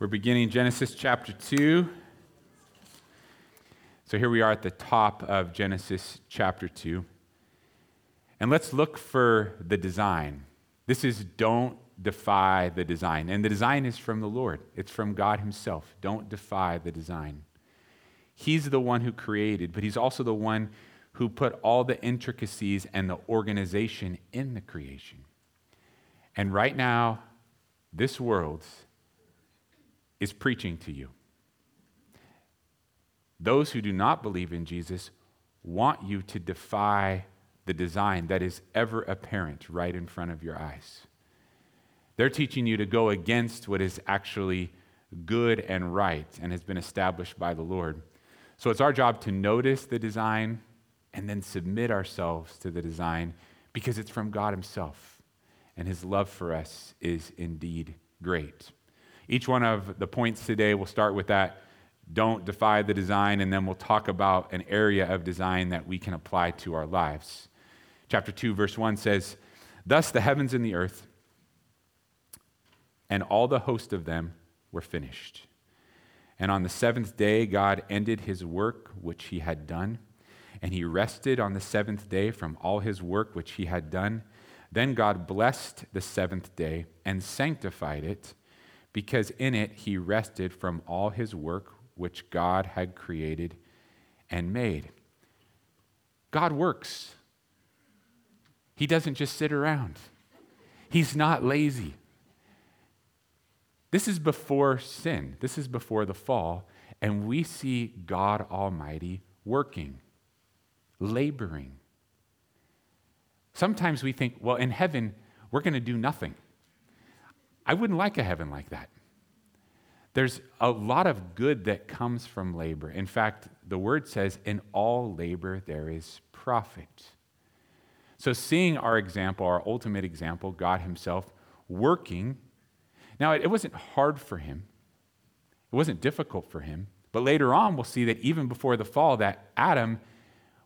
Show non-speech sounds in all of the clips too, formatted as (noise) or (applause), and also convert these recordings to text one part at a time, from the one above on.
We're beginning Genesis chapter 2. So here we are at the top of Genesis chapter 2. And let's look for the design. This is don't defy the design. And the design is from the Lord, it's from God Himself. Don't defy the design. He's the one who created, but He's also the one who put all the intricacies and the organization in the creation. And right now, this world is preaching to you. Those who do not believe in Jesus want you to defy the design that is ever apparent right in front of your eyes. They're teaching you to go against what is actually good and right and has been established by the Lord. So it's our job to notice the design and then submit ourselves to the design because it's from God Himself. And His love for us is indeed great. Each one of the points today, we'll start with that. Don't defy the design, and then we'll talk about an area of design that we can apply to our lives. Chapter 2, verse 1 says, Thus the heavens and the earth and all the host of them were finished. And on the seventh day, God ended his work which he had done, and he rested on the seventh day from all his work which he had done. Then God blessed the seventh day and sanctified it because in it he rested from all his work which God had created and made. God works. He doesn't just sit around. He's not lazy. This is before sin. This is before the fall. And we see God Almighty working, laboring. Sometimes we think, well, in heaven, we're going to do nothing. I wouldn't like a heaven like that. There's a lot of good that comes from labor. In fact, the word says, in all labor there is profit. So, seeing our example, our ultimate example, God Himself, working, now it wasn't hard for Him, it wasn't difficult for Him. But later on, we'll see that even before the fall, that Adam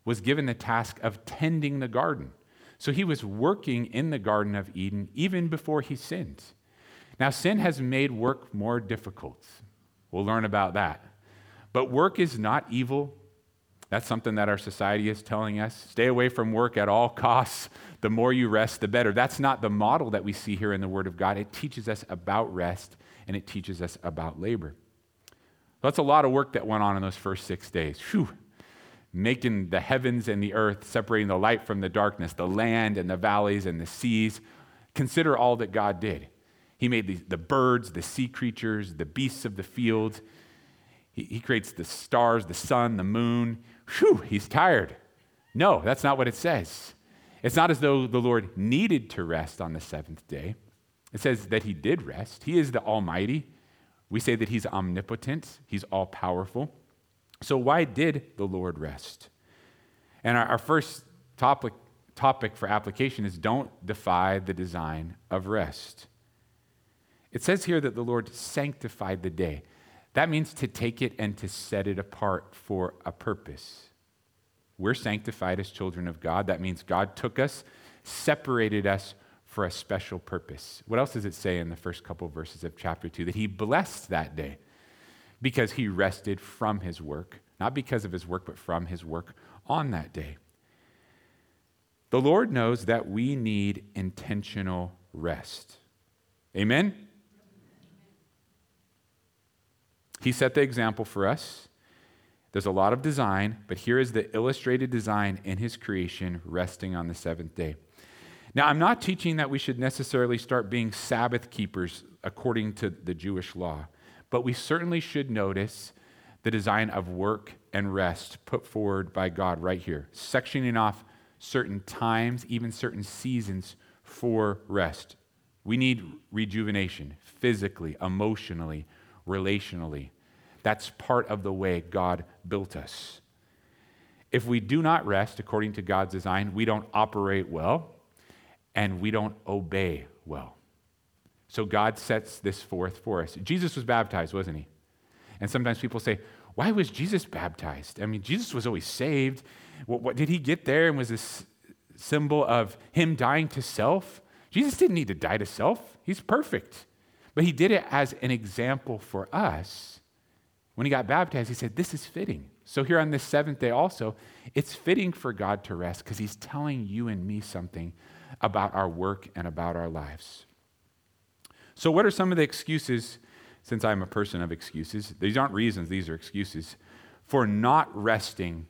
was given the task of tending the garden. So he was working in the Garden of Eden even before he sinned. Now, sin has made work more difficult. We'll learn about that. But work is not evil. That's something that our society is telling us. Stay away from work at all costs. The more you rest, the better. That's not the model that we see here in the Word of God. It teaches us about rest and it teaches us about labor. That's a lot of work that went on in those first six days. Whew. Making the heavens and the earth, separating the light from the darkness, the land and the valleys and the seas. Consider all that God did. He made the, the birds, the sea creatures, the beasts of the field. He, he creates the stars, the sun, the moon. Whew, he's tired. No, that's not what it says. It's not as though the Lord needed to rest on the seventh day. It says that he did rest. He is the Almighty. We say that he's omnipotent, he's all powerful. So, why did the Lord rest? And our, our first topic, topic for application is don't defy the design of rest. It says here that the Lord sanctified the day. That means to take it and to set it apart for a purpose. We're sanctified as children of God. That means God took us, separated us for a special purpose. What else does it say in the first couple of verses of chapter 2? That He blessed that day because He rested from His work, not because of His work, but from His work on that day. The Lord knows that we need intentional rest. Amen? He set the example for us. There's a lot of design, but here is the illustrated design in his creation resting on the seventh day. Now, I'm not teaching that we should necessarily start being Sabbath keepers according to the Jewish law, but we certainly should notice the design of work and rest put forward by God right here, sectioning off certain times, even certain seasons for rest. We need rejuvenation physically, emotionally, relationally. That's part of the way God built us. If we do not rest according to God's design, we don't operate well and we don't obey well. So God sets this forth for us. Jesus was baptized, wasn't he? And sometimes people say, why was Jesus baptized? I mean, Jesus was always saved. What, what, did he get there and was this symbol of him dying to self? Jesus didn't need to die to self. He's perfect. But he did it as an example for us. When he got baptized, he said, This is fitting. So, here on this seventh day, also, it's fitting for God to rest because he's telling you and me something about our work and about our lives. So, what are some of the excuses, since I'm a person of excuses? These aren't reasons, these are excuses, for not resting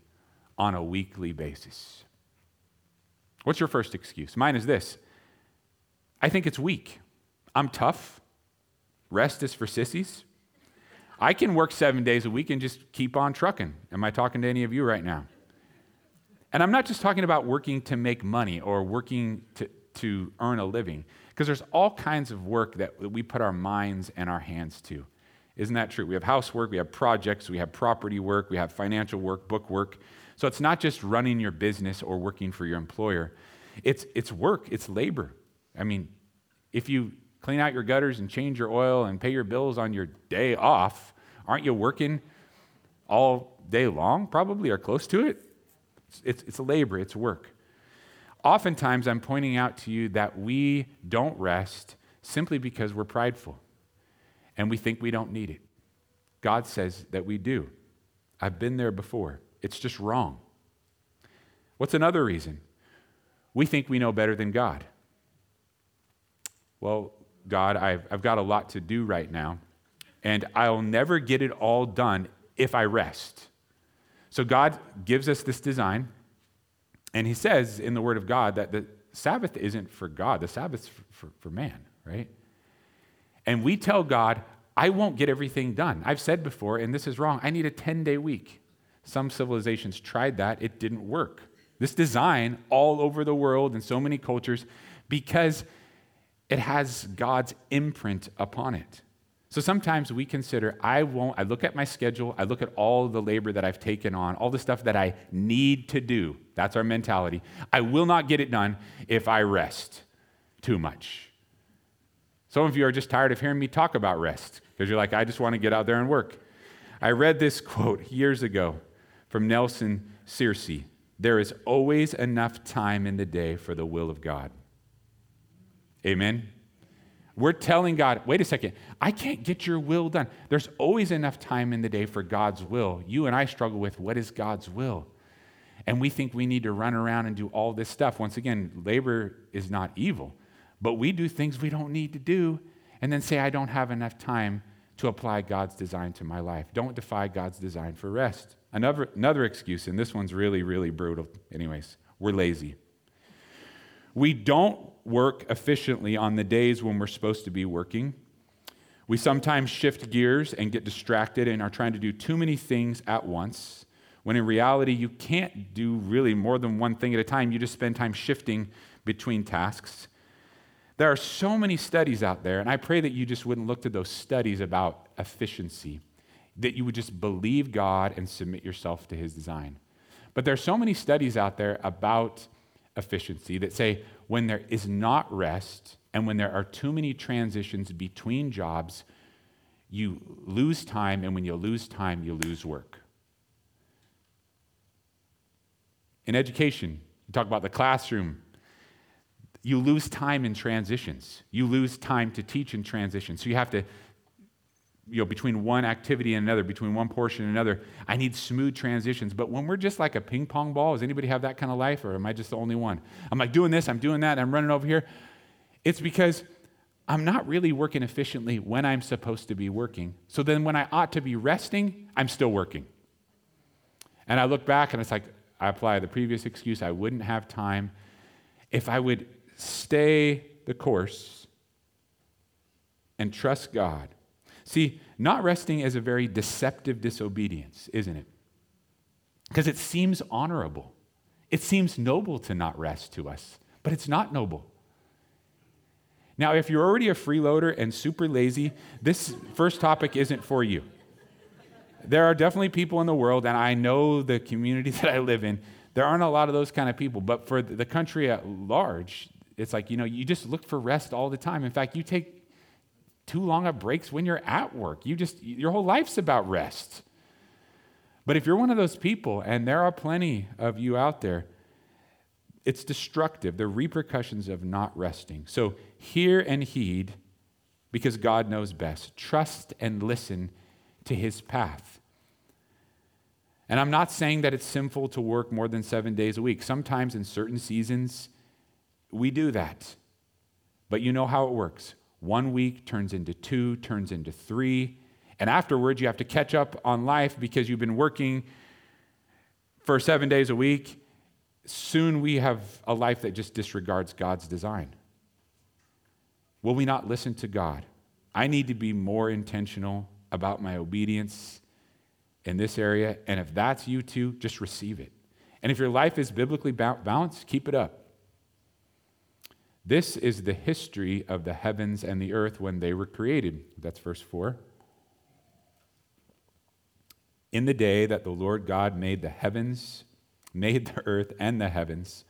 on a weekly basis. What's your first excuse? Mine is this I think it's weak. I'm tough. Rest is for sissies. I can work seven days a week and just keep on trucking. Am I talking to any of you right now? And I'm not just talking about working to make money or working to, to earn a living, because there's all kinds of work that we put our minds and our hands to. Isn't that true? We have housework, we have projects, we have property work, we have financial work, book work. So it's not just running your business or working for your employer. It's, it's work, it's labor. I mean, if you clean out your gutters and change your oil and pay your bills on your day off, aren't you working all day long, probably, or close to it? It's, it's, it's labor, it's work. Oftentimes, I'm pointing out to you that we don't rest simply because we're prideful and we think we don't need it. God says that we do. I've been there before. It's just wrong. What's another reason? We think we know better than God. Well, God, I've, I've got a lot to do right now, and I'll never get it all done if I rest. So God gives us this design, and He says in the Word of God that the Sabbath isn't for God, the Sabbath's for, for, for man, right? And we tell God, I won't get everything done. I've said before, and this is wrong, I need a 10 day week. Some civilizations tried that, it didn't work. This design all over the world in so many cultures because it has God's imprint upon it. So sometimes we consider, I won't, I look at my schedule, I look at all the labor that I've taken on, all the stuff that I need to do. That's our mentality. I will not get it done if I rest too much. Some of you are just tired of hearing me talk about rest because you're like, I just want to get out there and work. I read this (laughs) quote years ago from Nelson Searcy There is always enough time in the day for the will of God. Amen? We're telling God, wait a second, I can't get your will done. There's always enough time in the day for God's will. You and I struggle with what is God's will? And we think we need to run around and do all this stuff. Once again, labor is not evil. But we do things we don't need to do and then say, I don't have enough time to apply God's design to my life. Don't defy God's design for rest. Another, another excuse, and this one's really, really brutal, anyways, we're lazy. We don't work efficiently on the days when we're supposed to be working. We sometimes shift gears and get distracted and are trying to do too many things at once, when in reality, you can't do really more than one thing at a time. You just spend time shifting between tasks. There are so many studies out there, and I pray that you just wouldn't look to those studies about efficiency, that you would just believe God and submit yourself to His design. But there are so many studies out there about efficiency that say when there is not rest and when there are too many transitions between jobs, you lose time, and when you lose time, you lose work. In education, you talk about the classroom you lose time in transitions. You lose time to teach in transitions. So you have to, you know, between one activity and another, between one portion and another, I need smooth transitions. But when we're just like a ping pong ball, does anybody have that kind of life, or am I just the only one? I'm like doing this, I'm doing that, I'm running over here. It's because I'm not really working efficiently when I'm supposed to be working. So then when I ought to be resting, I'm still working. And I look back and it's like, I apply the previous excuse I wouldn't have time. If I would stay the course and trust God. See, not resting is a very deceptive disobedience, isn't it? Because it seems honorable. It seems noble to not rest to us, but it's not noble. Now, if you're already a freeloader and super lazy, this first topic isn't for you. There are definitely people in the world, and I know the community (laughs) that I live in, there aren't a lot of those kind of people. But for the country at large, it's like, you know, you just look for rest all the time. In fact, you take too long of breaks when you're at work. You just, your whole life's about rest. But if you're one of those people, and there are plenty of you out there, it's destructive, the repercussions of not resting. So hear and heed because God knows best. Trust and listen to his path. And I'm not saying that it's sinful to work more than seven days a week. Sometimes in certain seasons, we do that. But you know how it works. One week turns into two, turns into three. And afterwards, you have to catch up on life because you've been working for seven days a week. Soon we have a life that just disregards God's design. Will we not listen to God? I need to be more intentional about my obedience in this area. And if that's you too, just receive it. And if your life is biblically balanced, keep it up. This is the history of the heavens and the earth when they were created. That's verse 4. In the day that the Lord God made the heavens, made the earth and the heavens,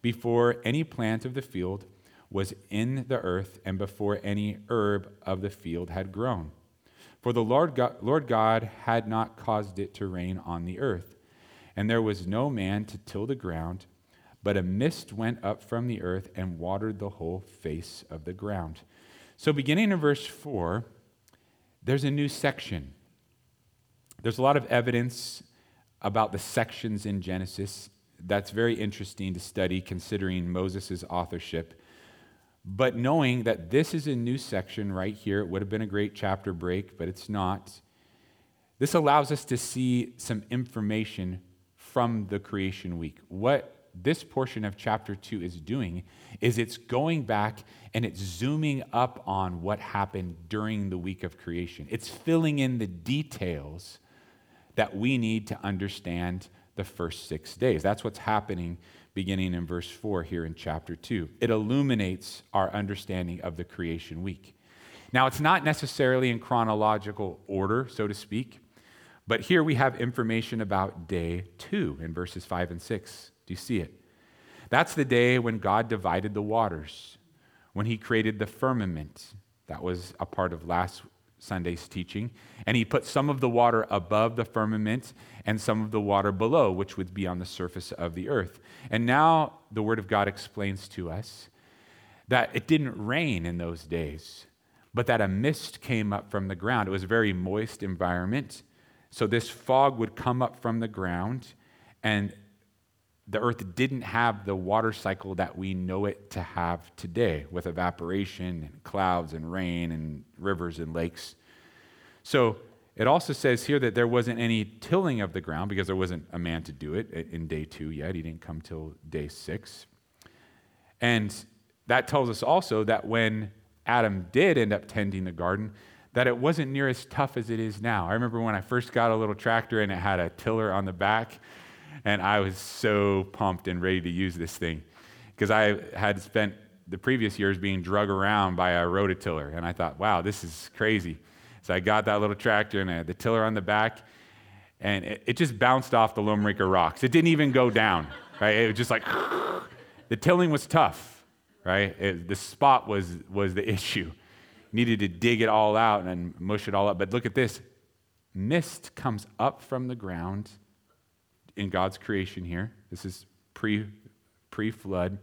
before any plant of the field was in the earth, and before any herb of the field had grown for the Lord God, Lord God had not caused it to rain on the earth, and there was no man to till the ground, but a mist went up from the earth and watered the whole face of the ground. So, beginning in verse 4, there's a new section. There's a lot of evidence about the sections in Genesis that's very interesting to study considering Moses' authorship. But knowing that this is a new section right here, it would have been a great chapter break, but it's not. This allows us to see some information from the creation week. What this portion of chapter 2 is doing is it's going back and it's zooming up on what happened during the week of creation. It's filling in the details that we need to understand the first six days. That's what's happening beginning in verse 4 here in chapter 2. It illuminates our understanding of the creation week. Now, it's not necessarily in chronological order, so to speak, but here we have information about day 2 in verses 5 and 6. Do you see it? That's the day when God divided the waters, when he created the firmament. That was a part of last Sunday's teaching. And he put some of the water above the firmament and some of the water below, which would be on the surface of the earth. And now the Word of God explains to us that it didn't rain in those days, but that a mist came up from the ground. It was a very moist environment. So this fog would come up from the ground, and the earth didn't have the water cycle that we know it to have today with evaporation and clouds and rain and rivers and lakes. So it also says here that there wasn't any tilling of the ground because there wasn't a man to do it in day two yet. He didn't come till day six. And that tells us also that when Adam did end up tending the garden, that it wasn't near as tough as it is now. I remember when I first got a little tractor and it had a tiller on the back and I was so pumped and ready to use this thing because I had spent the previous years being drug around by a rototiller. And I thought, wow, this is crazy. So I got that little tractor and I had the tiller on the back, and it, it just bounced off the Loma Rica rocks. It didn't even go down, right? It was just like, (laughs) the tilling was tough, right? It, the spot was, was the (laughs) issue. Needed to dig it all out and mush it all up. But look at this mist comes up from the ground in God's creation here. This is pre pre flood.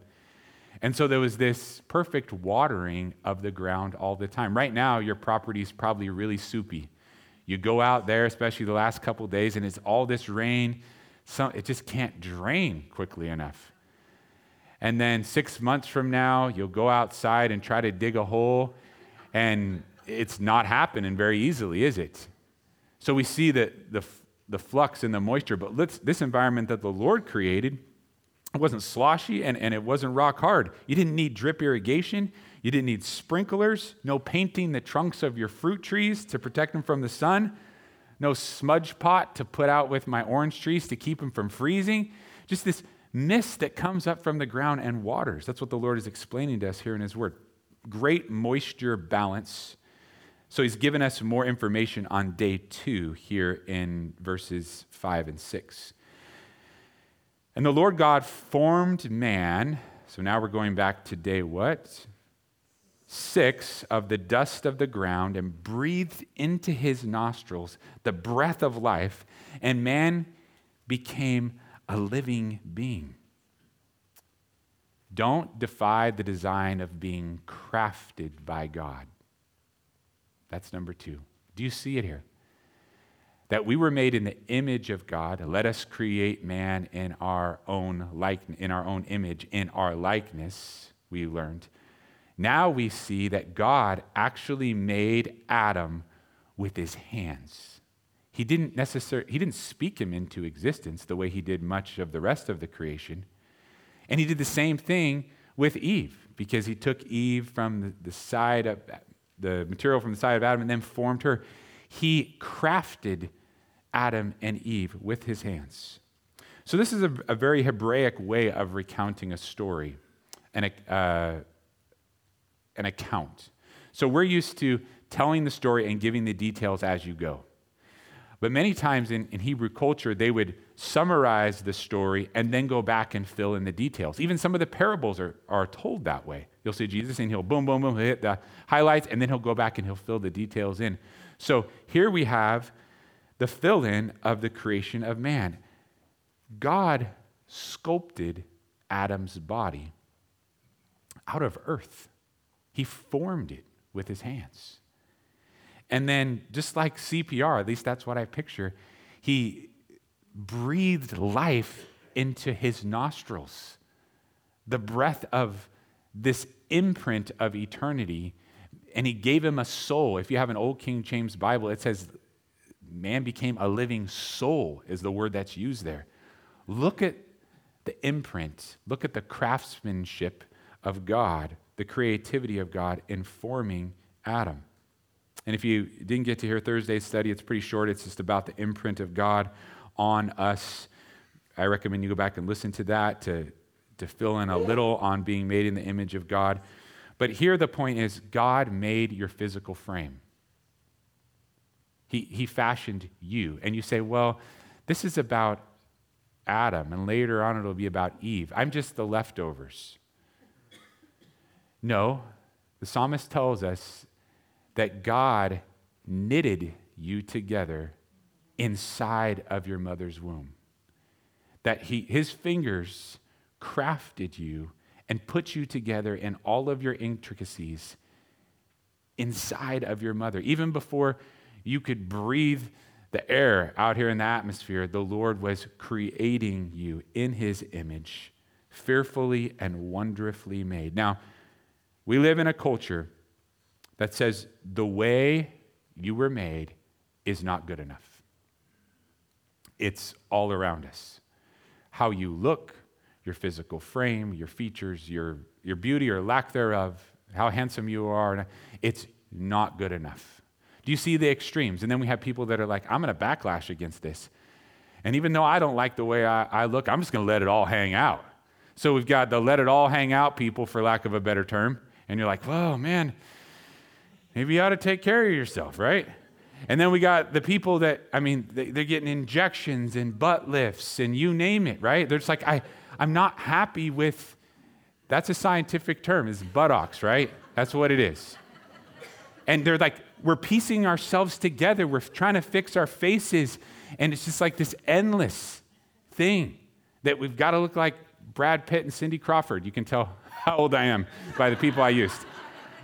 And so there was this perfect watering of the ground all the time. Right now, your property is probably really soupy. You go out there, especially the last couple days, and it's all this rain. Some, it just can't drain quickly enough. And then six months from now, you'll go outside and try to dig a hole, and it's not happening very easily, is it? So we see that the the flux and the moisture. But let's, this environment that the Lord created it wasn't sloshy and, and it wasn't rock hard. You didn't need drip irrigation. You didn't need sprinklers. No painting the trunks of your fruit trees to protect them from the sun. No smudge pot to put out with my orange trees to keep them from freezing. Just this mist that comes up from the ground and waters. That's what the Lord is explaining to us here in His Word. Great moisture balance so he's given us more information on day two here in verses five and six. And the Lord God formed man. So now we're going back to day what? Six of the dust of the ground and breathed into his nostrils the breath of life, and man became a living being. Don't defy the design of being crafted by God. That's number two. Do you see it here? That we were made in the image of God. Let us create man in our own like in our own image, in our likeness, we learned. Now we see that God actually made Adam with his hands. He didn't necessarily he didn't speak him into existence the way he did much of the rest of the creation. And he did the same thing with Eve because he took Eve from the, the side of the material from the side of Adam and then formed her. He crafted Adam and Eve with his hands. So, this is a, a very Hebraic way of recounting a story, an, uh, an account. So, we're used to telling the story and giving the details as you go. But many times in, in Hebrew culture, they would summarize the story and then go back and fill in the details. Even some of the parables are, are told that way. You'll see Jesus and he'll boom, boom, boom, hit the highlights, and then he'll go back and he'll fill the details in. So here we have the fill in of the creation of man. God sculpted Adam's body out of earth, he formed it with his hands. And then, just like CPR, at least that's what I picture, he breathed life into his nostrils. The breath of this imprint of eternity, and he gave him a soul. If you have an old King James Bible, it says, man became a living soul, is the word that's used there. Look at the imprint, look at the craftsmanship of God, the creativity of God in forming Adam. And if you didn't get to hear Thursday's study, it's pretty short. It's just about the imprint of God on us. I recommend you go back and listen to that to, to fill in a little on being made in the image of God. But here the point is God made your physical frame. He, he fashioned you. And you say, well, this is about Adam, and later on it'll be about Eve. I'm just the leftovers. No, the psalmist tells us that God knitted you together inside of your mother's womb. That he, his fingers crafted you and put you together in all of your intricacies inside of your mother. Even before you could breathe the air out here in the atmosphere, the Lord was creating you in his image, fearfully and wonderfully made. Now, we live in a culture that says the way you were made is not good enough. It's all around us. How you look, your physical frame, your features, your, your beauty or lack thereof, how handsome you are, it's not good enough. Do you see the extremes? And then we have people that are like, I'm going to backlash against this. And even though I don't like the way I, I look, I'm just going to let it all hang out. So we've got the let it all hang out people, for lack of a better term. And you're like, whoa, man, Maybe you ought to take care of yourself, right? And then we got the people that, I mean, they, are getting injections and butt lifts and you name it, right? They're just like, I, I'm not happy with, that's a scientific term, is buttocks, right? That's what it is. And they're like, we're piecing ourselves together. We're trying to fix our faces. And it's just like this endless thing that we've got to look like Brad Pitt and Cindy Crawford. You can tell how old I am by the people I used.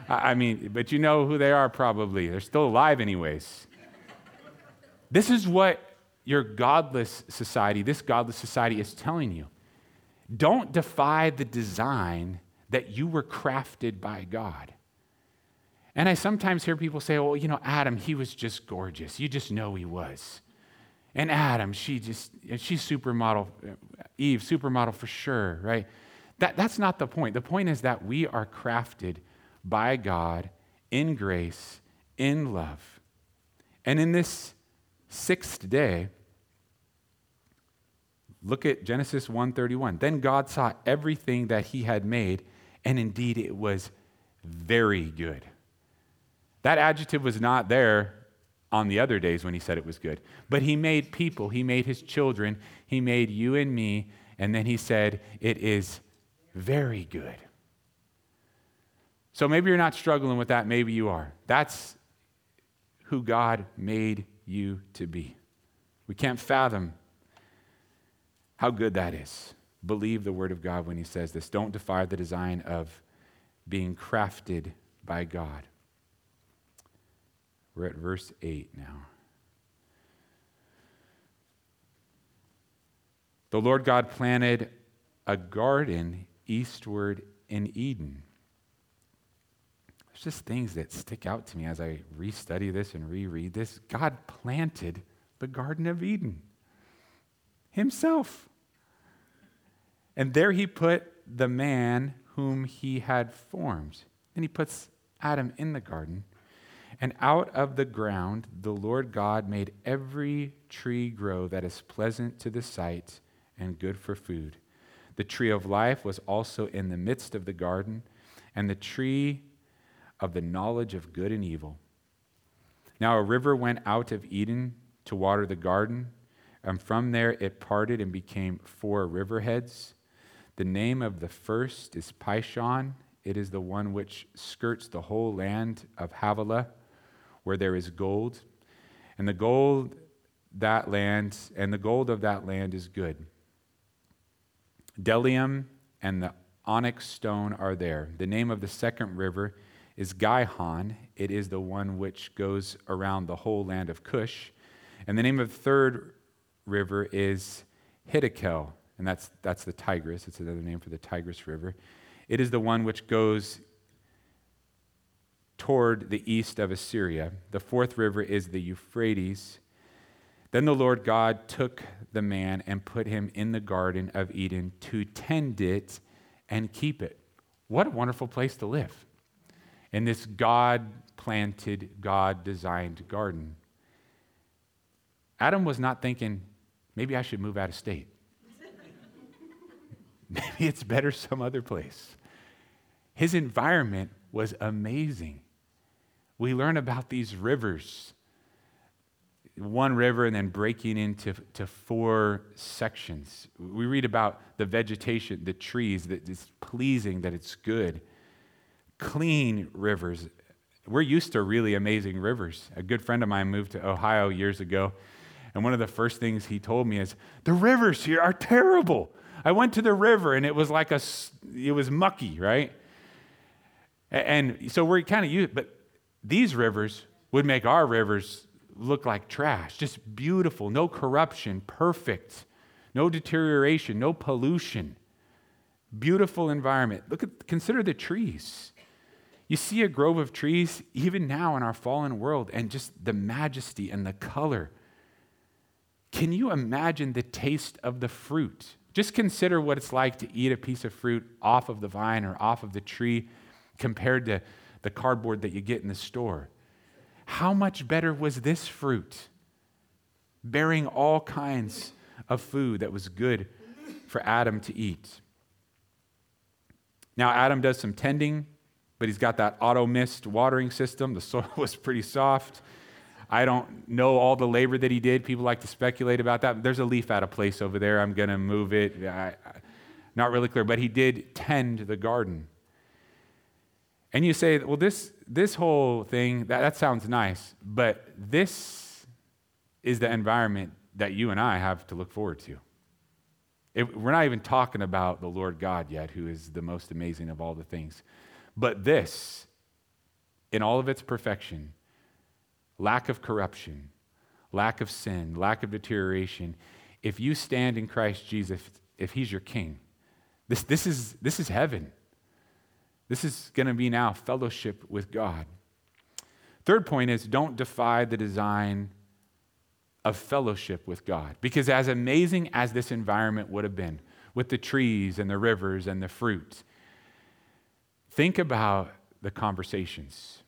I mean, but you know who they are probably. They're still alive, anyways. This is what your godless society, this godless society, is telling you. Don't defy the design that you were crafted by God. And I sometimes hear people say, well, you know, Adam, he was just gorgeous. You just know he was. And Adam, she just, she's supermodel. Eve, supermodel for sure, right? That, that's not the point. The point is that we are crafted by God in grace, in love. And in this sixth day, look at Genesis 1:31. Then God saw everything that he had made, and indeed it was very good. That adjective was not there on the other days when he said it was good. But he made people, he made his children, he made you and me, and then he said, It is very good. So maybe you're not struggling with that, maybe you are. That's who God made you to be. We can't fathom how good that is. Believe the word of God when he says this. Don't defy the design of being crafted by God. We're at verse 8 now. The Lord God planted a garden eastward in Eden. There's just things that stick out to me as I restudy this and reread this. God planted the Garden of Eden himself. And there he put the man whom he had formed. Then he puts Adam in the garden. And out of the ground the Lord God made every tree grow that is pleasant to the sight and good for food. The tree of life was also in the midst of the garden, and the tree of the knowledge of good and evil. Now a river went out of Eden to water the garden, and from there it parted and became four riverheads. The name of the first is Pishon. It is the one which skirts the whole land of Havilah, where there is gold. And the gold that land, and the gold of that land is good. Bdellium and the onyx stone are there. The name of the second river is Gihon. It is the one which goes around the whole land of Cush. And the name of the third river is Hiddekel, and that's, that's the Tigris. It's another name for the Tigris River. It is the one which goes toward the east of Assyria. The fourth river is the Euphrates. Then the Lord God took the man and put him in the Garden of Eden to tend it and keep it. What a wonderful place to live in this God planted, God designed garden. Adam was not thinking, maybe I should move out of state. (laughs) maybe it's better some other place. His environment was amazing. We learn about these rivers one river and then breaking into to four sections. We read about the vegetation, the trees, that it's pleasing, that it's good. Clean rivers. We're used to really amazing rivers. A good friend of mine moved to Ohio years ago, and one of the first things he told me is, The rivers here are terrible. I went to the river and it was like a, it was mucky, right? And so we're kind of used, but these rivers would make our rivers look like trash, just beautiful, no corruption, perfect, no deterioration, no pollution. Beautiful environment. Look at consider the trees. You see a grove of trees even now in our fallen world and just the majesty and the color. Can you imagine the taste of the fruit? Just consider what it's like to eat a piece of fruit off of the vine or off of the tree compared to the cardboard that you get in the store. How much better was this fruit? Bearing all kinds of food that was good for Adam to eat. Now, Adam does some tending, but he's got that auto mist watering system. The soil (laughs) was pretty soft. I don't know all the labor that he did. People like to speculate about that. There's a leaf out of place over there. I'm going to move it. I, I, not really clear, but he did tend the garden. And you say, well, this, this whole thing, that, that sounds nice, but this is the environment that you and I have to look forward to. We're not even talking about the Lord God yet, who is the most amazing of all the things. But this, in all of its perfection, lack of corruption, lack of sin, lack of deterioration, if you stand in Christ Jesus, if He's your King, this, this, is, this is heaven. This is going to be now fellowship with God. Third point is don't defy the design of fellowship with God. Because as amazing as this environment would have been, with the trees and the rivers and the fruit, think about the conversations.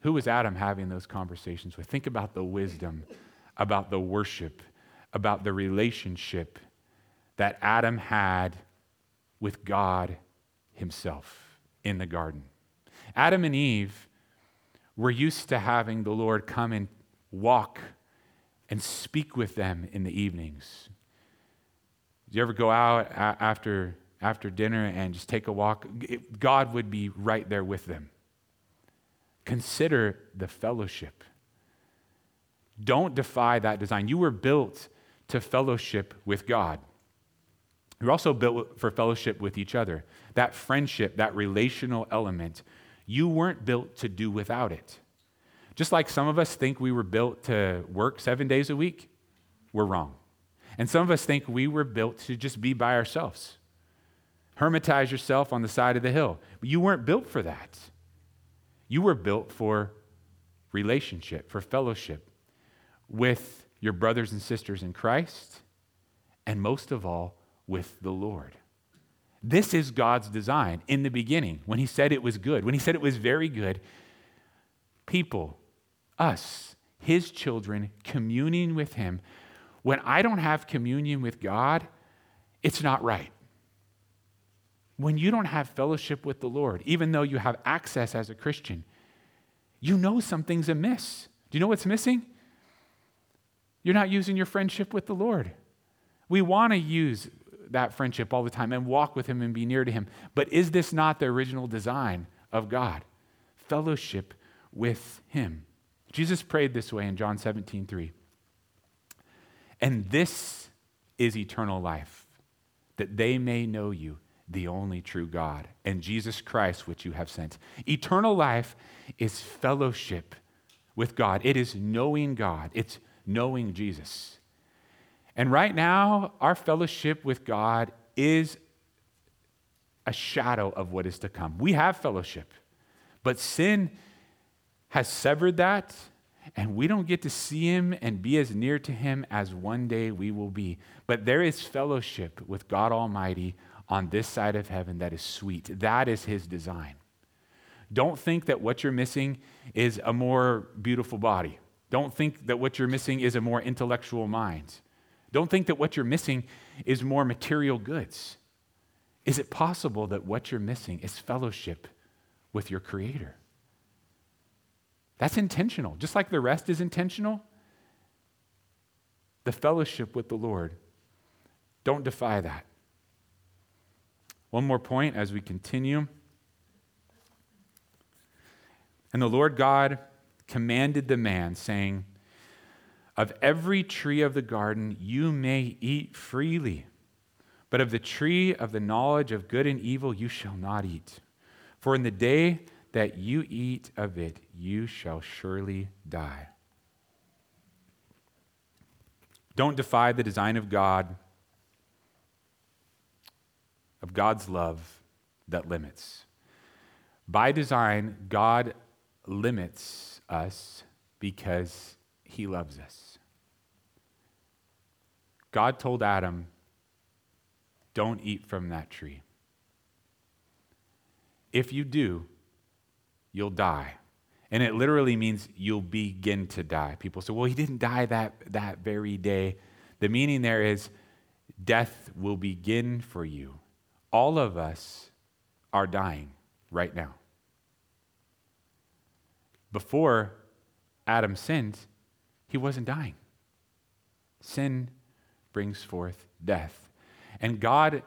Who was Adam having those conversations with? Think about the wisdom, about the worship, about the relationship that Adam had with God himself in the garden. Adam and Eve were used to having the Lord come and walk and speak with them in the evenings. Did you ever go out after, after dinner and just take a walk? God would be right there with them. Consider the fellowship. Don't defy that design. You were built to fellowship with God. You're also built for fellowship with each other. That friendship, that relational element, you weren't built to do without it. Just like some of us think we were built to work seven days a week, we're wrong. And some of us think we were built to just be by ourselves. Hermitize yourself on the side of the hill. But you weren't built for that. You were built for relationship, for fellowship with your brothers and sisters in Christ, and most of all, with the Lord. This is God's design in the beginning when He said it was good, when He said it was very good. People us, his children, communing with him. When I don't have communion with God, it's not right. When you don't have fellowship with the Lord, even though you have access as a Christian, you know something's amiss. Do you know what's missing? You're not using your friendship with the Lord. We want to use that friendship all the time and walk with Him and be near to Him. But is this not the original design of God? Fellowship with Him. Jesus prayed this way in John 17, 3. And this is eternal life, that they may know you, the only true God, and Jesus Christ, which you have sent. Eternal life is fellowship with God, it is knowing God, it's knowing Jesus. And right now, our fellowship with God is a shadow of what is to come. We have fellowship, but sin has severed that, and we don't get to see him and be as near to him as one day we will be. But there is fellowship with God Almighty on this side of heaven that is sweet. That is his design. Don't think that what you're missing is a more beautiful body. Don't think that what you're missing is a more intellectual mind. Don't think that what you're missing is more material goods. Is it possible that what you're missing is fellowship with your Creator? That's intentional. Just like the rest is intentional, the fellowship with the Lord. Don't defy that. One more point as we continue. And the Lord God commanded the man, saying, Of every tree of the garden you may eat freely, but of the tree of the knowledge of good and evil you shall not eat. For in the day that you eat of it, you shall surely die. Don't defy the design of God, of God's love that limits. By design, God limits us because he loves us. God told Adam, Don't eat from that tree. If you do, you'll die. And it literally means you'll begin to die. People say, well, he didn't die that, that very day. The meaning there is death will begin for you. All of us are dying right now. Before Adam sinned, he wasn't dying. Sin brings forth death. And God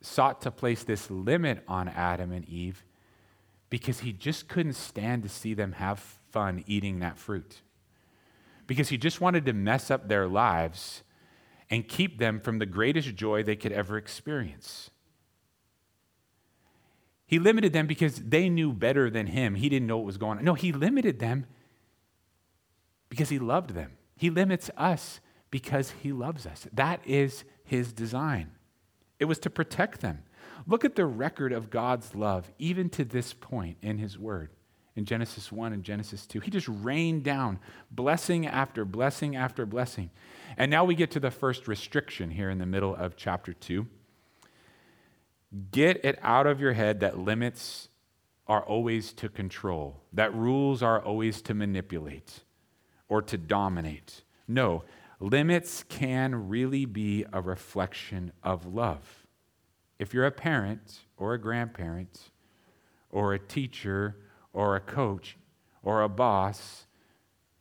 sought to place this limit on Adam and Eve because he just couldn't stand to see them have fun eating that fruit. Because he just wanted to mess up their lives and keep them from the greatest joy they could ever experience. He limited them because they knew better than him. He didn't know what was going on. No, he limited them because he loved them. He limits us because he loves us. That is his design. It was to protect them. Look at the record of God's love, even to this point in His Word. In Genesis 1 and Genesis 2, He just rained down blessing after blessing after blessing. And now we get to the first restriction here in the middle of chapter 2. Get it out of your head that limits are always to control, that rules are always to manipulate or to dominate. No, limits can really be a reflection of love. If you're a parent or a grandparent or a teacher or a coach or a boss,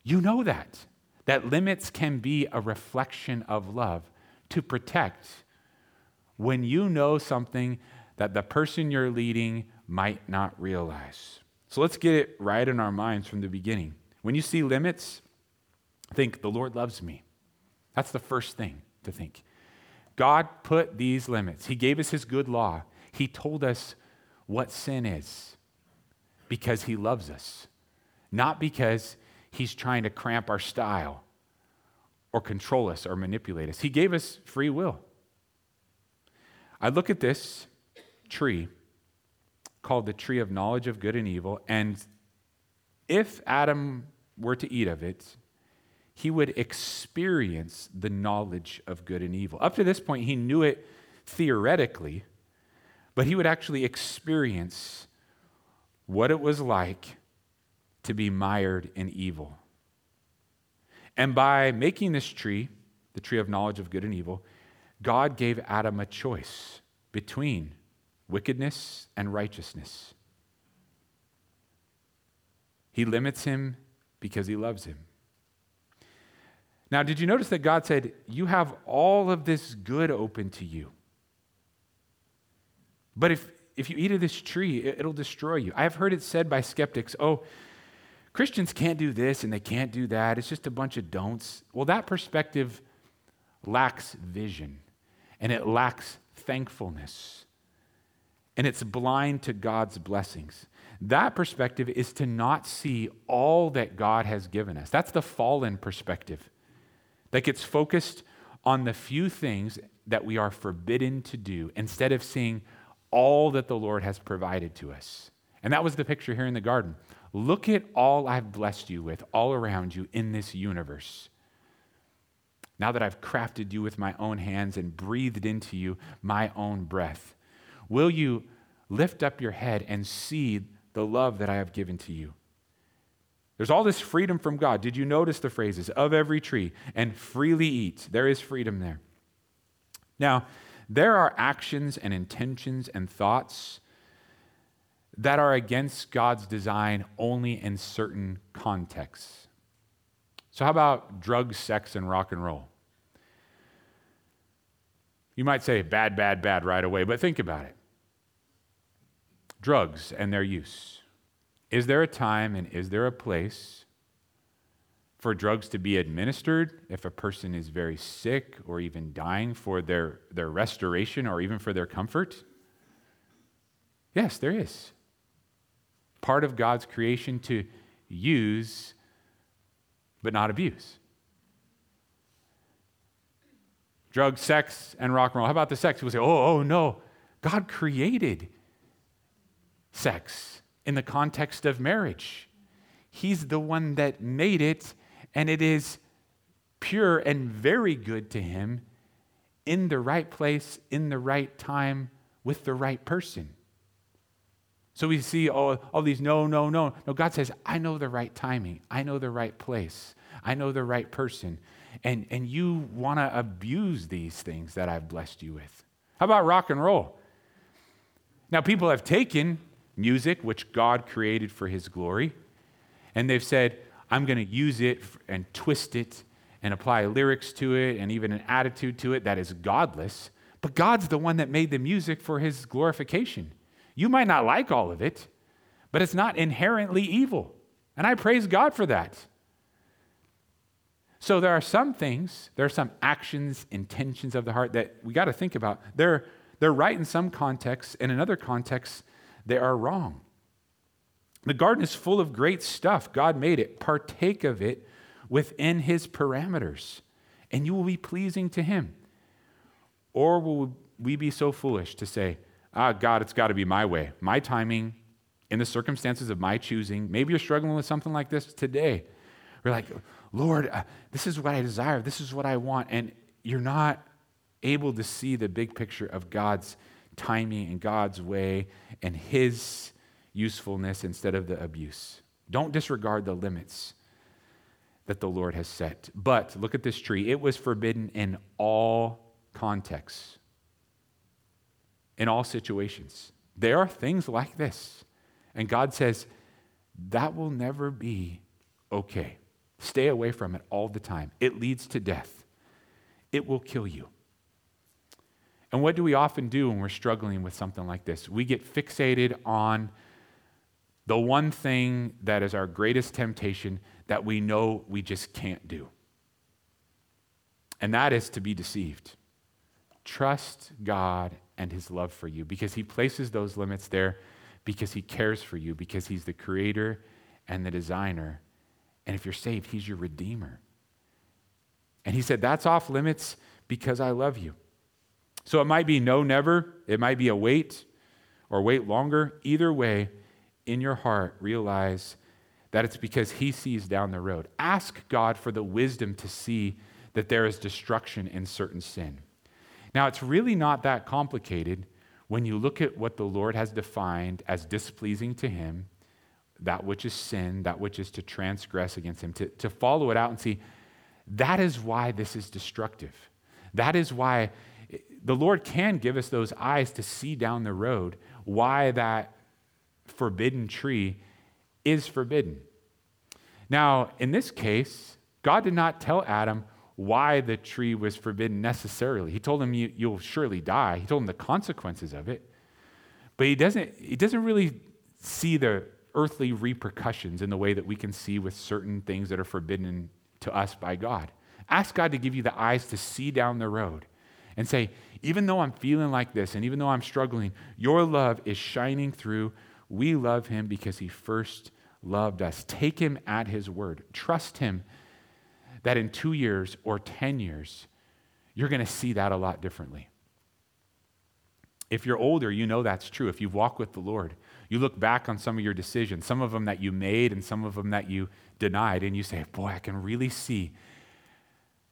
you know that. That limits can be a reflection of love to protect when you know something that the person you're leading might not realize. So let's get it right in our minds from the beginning. When you see limits, think, the Lord loves me. That's the first thing to think. God put these limits. He gave us His good law. He told us what sin is because He loves us. not because he's trying to cramp our style or control us or manipulate us. He gave us free will. I look at this tree called the tree of knowledge of good and evil, and if Adam were to eat of it, he would experience the knowledge of good and evil. Up to this point, he knew it theoretically, but he would actually experience what it was like to be mired in evil. And by making this tree, the tree of knowledge of good and evil, God gave Adam a choice between wickedness and righteousness. He limits him because he loves him. Now, did you notice that God said, You have all of this good open to you? But if, if you eat of this tree, it, it'll destroy you. I have heard it said by skeptics, Oh, Christians can't do this and they can't do that. It's just a bunch of don'ts. Well, that perspective lacks vision and it lacks thankfulness and it's blind to God's blessings. That perspective is to not see all that God has given us. That's the fallen perspective that gets focused on the few things that we are forbidden to do instead of seeing all that the Lord has provided to us. And that was the picture here in the garden. Look at all I've blessed you with all around you in this universe. Now that I've crafted you with my own hands and breathed into you my own breath, will you lift up your head and see the love that I have given to you? There's all this freedom from God. Did you notice the phrases of every tree and freely eat? There is freedom there. Now, there are actions and intentions and thoughts that are against God's design only in certain contexts. So, how about drugs, sex, and rock and roll? You might say bad, bad, bad right away, but think about it. Drugs and their use. Is there a time and is there a place for drugs to be administered if a person is very sick or even dying for their, their restoration or even for their comfort? Yes, there is part of God's creation to use but not abuse. Drugs, sex, and rock and roll. How about the sex? People say, oh, oh, no. God created sex in the context of marriage. He's the one that made it, and it is pure and very good to Him in the right place, in the right time, with the right person. So we see all, all these no, no, no. No, God says, I know the right timing. I know the right place. I know the right person. And, and you want to abuse these things that I've blessed you with. How about rock and roll? Now, people have taken music, which God created for his glory, and they've said, I'm going to use it and twist it and apply lyrics to it and even an attitude to it that is godless. But God's the one that made the music for his glorification. You might not like all of it, but it's not inherently evil. And I praise God for that. So there are some things, there are some actions, intentions of the heart that we got to think about. They're, they're right in some contexts, and in other contexts, they are wrong. The garden is full of great stuff. God made it. Partake of it within his parameters, and you will be pleasing to him. Or will we be so foolish to say, ah, God, it's got to be my way, my timing, in the circumstances of my choosing. Maybe you're struggling with something like this today. You're like, Lord, uh, this is what I desire, this is what I want. And you're not able to see the big picture of God's timing and God's way and His usefulness instead of the abuse. Don't disregard the limits that the Lord has set. But look at this tree. It was forbidden in all contexts in all situations. There are things like this. And God says, that will never be okay. Stay away from it all the time. It leads to death, it will kill you. And what do we often do when we're struggling with something like this? We get fixated on the one thing that is our greatest temptation that we know we just can't do. And that is to be deceived. Trust God and his love for you because he places those limits there because he cares for you, because he's the creator and the designer. And if you're saved, He's your redeemer. And He said, That's off limits because I love you. So it might be no, never. It might be a wait or wait longer. Either way, in your heart, realize that it's because He sees down the road. Ask God for the wisdom to see that there is destruction in certain sin. Now, it's really not that complicated when you look at what the Lord has defined as displeasing to Him, that which is sin, that which is to transgress against Him, to, to follow it out and see that is why this is destructive. That is why the Lord can give us those eyes to see down the road why that forbidden tree is forbidden. Now, in this case, God did not tell Adam why the tree was forbidden necessarily. He told him, you, will surely die. He told him the consequences of it. But he doesn't, he doesn't really see the earthly repercussions in the way that we can see with certain things that are forbidden to us by God. Ask God to give you the eyes to see down the road and say, even though I'm feeling like this and even though I'm struggling, your love is shining through. We love him because he first loved us. Take him at his word. Trust him that in two years or 10 years, you're going to see that a lot differently. If you're older, you know that's true. If you've walked with the Lord, you look back on some of your decisions, some of them that you made and some of them that you denied, and you say, Boy, I can really see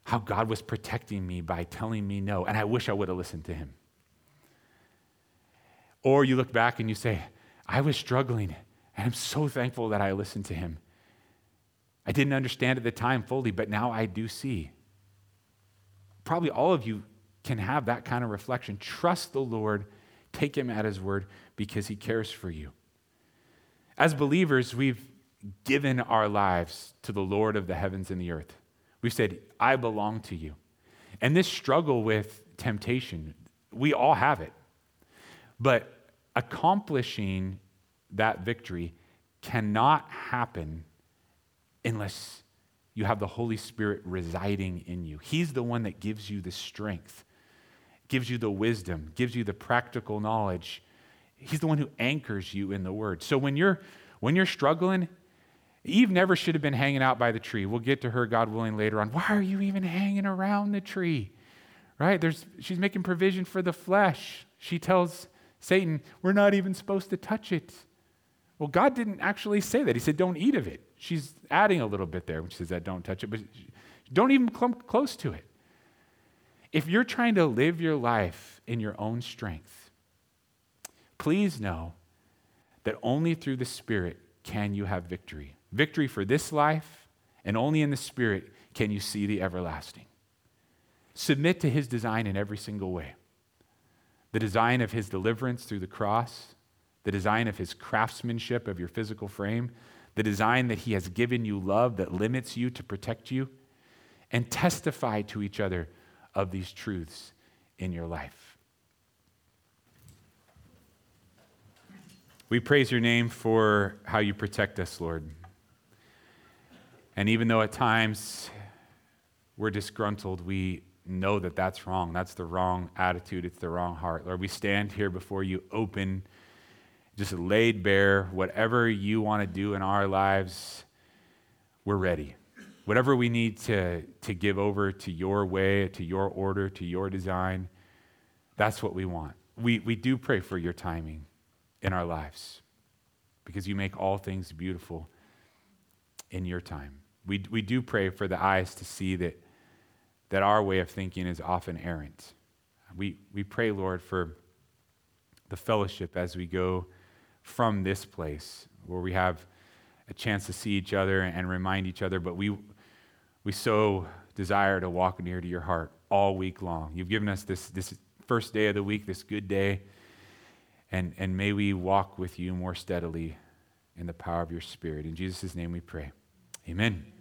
how God was protecting me by telling me no, and I wish I would have listened to him. Or you look back and you say, I was struggling, and I'm so thankful that I listened to him. I didn't understand at the time fully, but now I do see. Probably all of you can have that kind of reflection. Trust the Lord, take him at his word because he cares for you. As believers, we've given our lives to the Lord of the heavens and the earth. We've said, I belong to you. And this struggle with temptation, we all have it. But accomplishing that victory cannot happen unless you have the Holy Spirit residing in you. He's the one that gives you the strength, gives you the wisdom, gives you the practical knowledge. He's the one who anchors you in the word. So when you're when you're struggling, Eve never should have been hanging out by the tree. We'll get to her, God willing, later on. Why are you even hanging around the tree? Right? There's, she's making provision for the flesh. She tells Satan, We're not even supposed to touch it. Well, God didn't actually say that. He said, Don't eat of it. She's adding a little bit there when she says that, Don't touch it, but don't even come close to it. If you're trying to live your life in your own strength, please know that only through the Spirit can you have victory victory for this life, and only in the Spirit can you see the everlasting. Submit to His design in every single way the design of His deliverance through the cross, the design of His craftsmanship of your physical frame, the design that He has given you love that limits you to protect you, and testify to each other of these truths in your life. We praise your name for how you protect us, Lord. And even though at times we're disgruntled, we know that that's wrong. That's the wrong attitude. It's the wrong heart. Lord, we stand here before you open, just laid bare. Whatever you want to do in our lives, we're ready. Whatever we need to, to give over to your way, to your order, to your design, that's what we want. We, we do pray for your timing in our lives because you make all things beautiful in your time we, we do pray for the eyes to see that, that our way of thinking is often errant. We, we pray, Lord, for the fellowship as we go from this place where we have a chance to see each other and remind each other, but we, we so desire to walk near to your heart all week long. You've given us this, this first day of the week, this good day, and, and may we walk with you more steadily in the power of your Spirit. In Jesus' name we pray. Amen.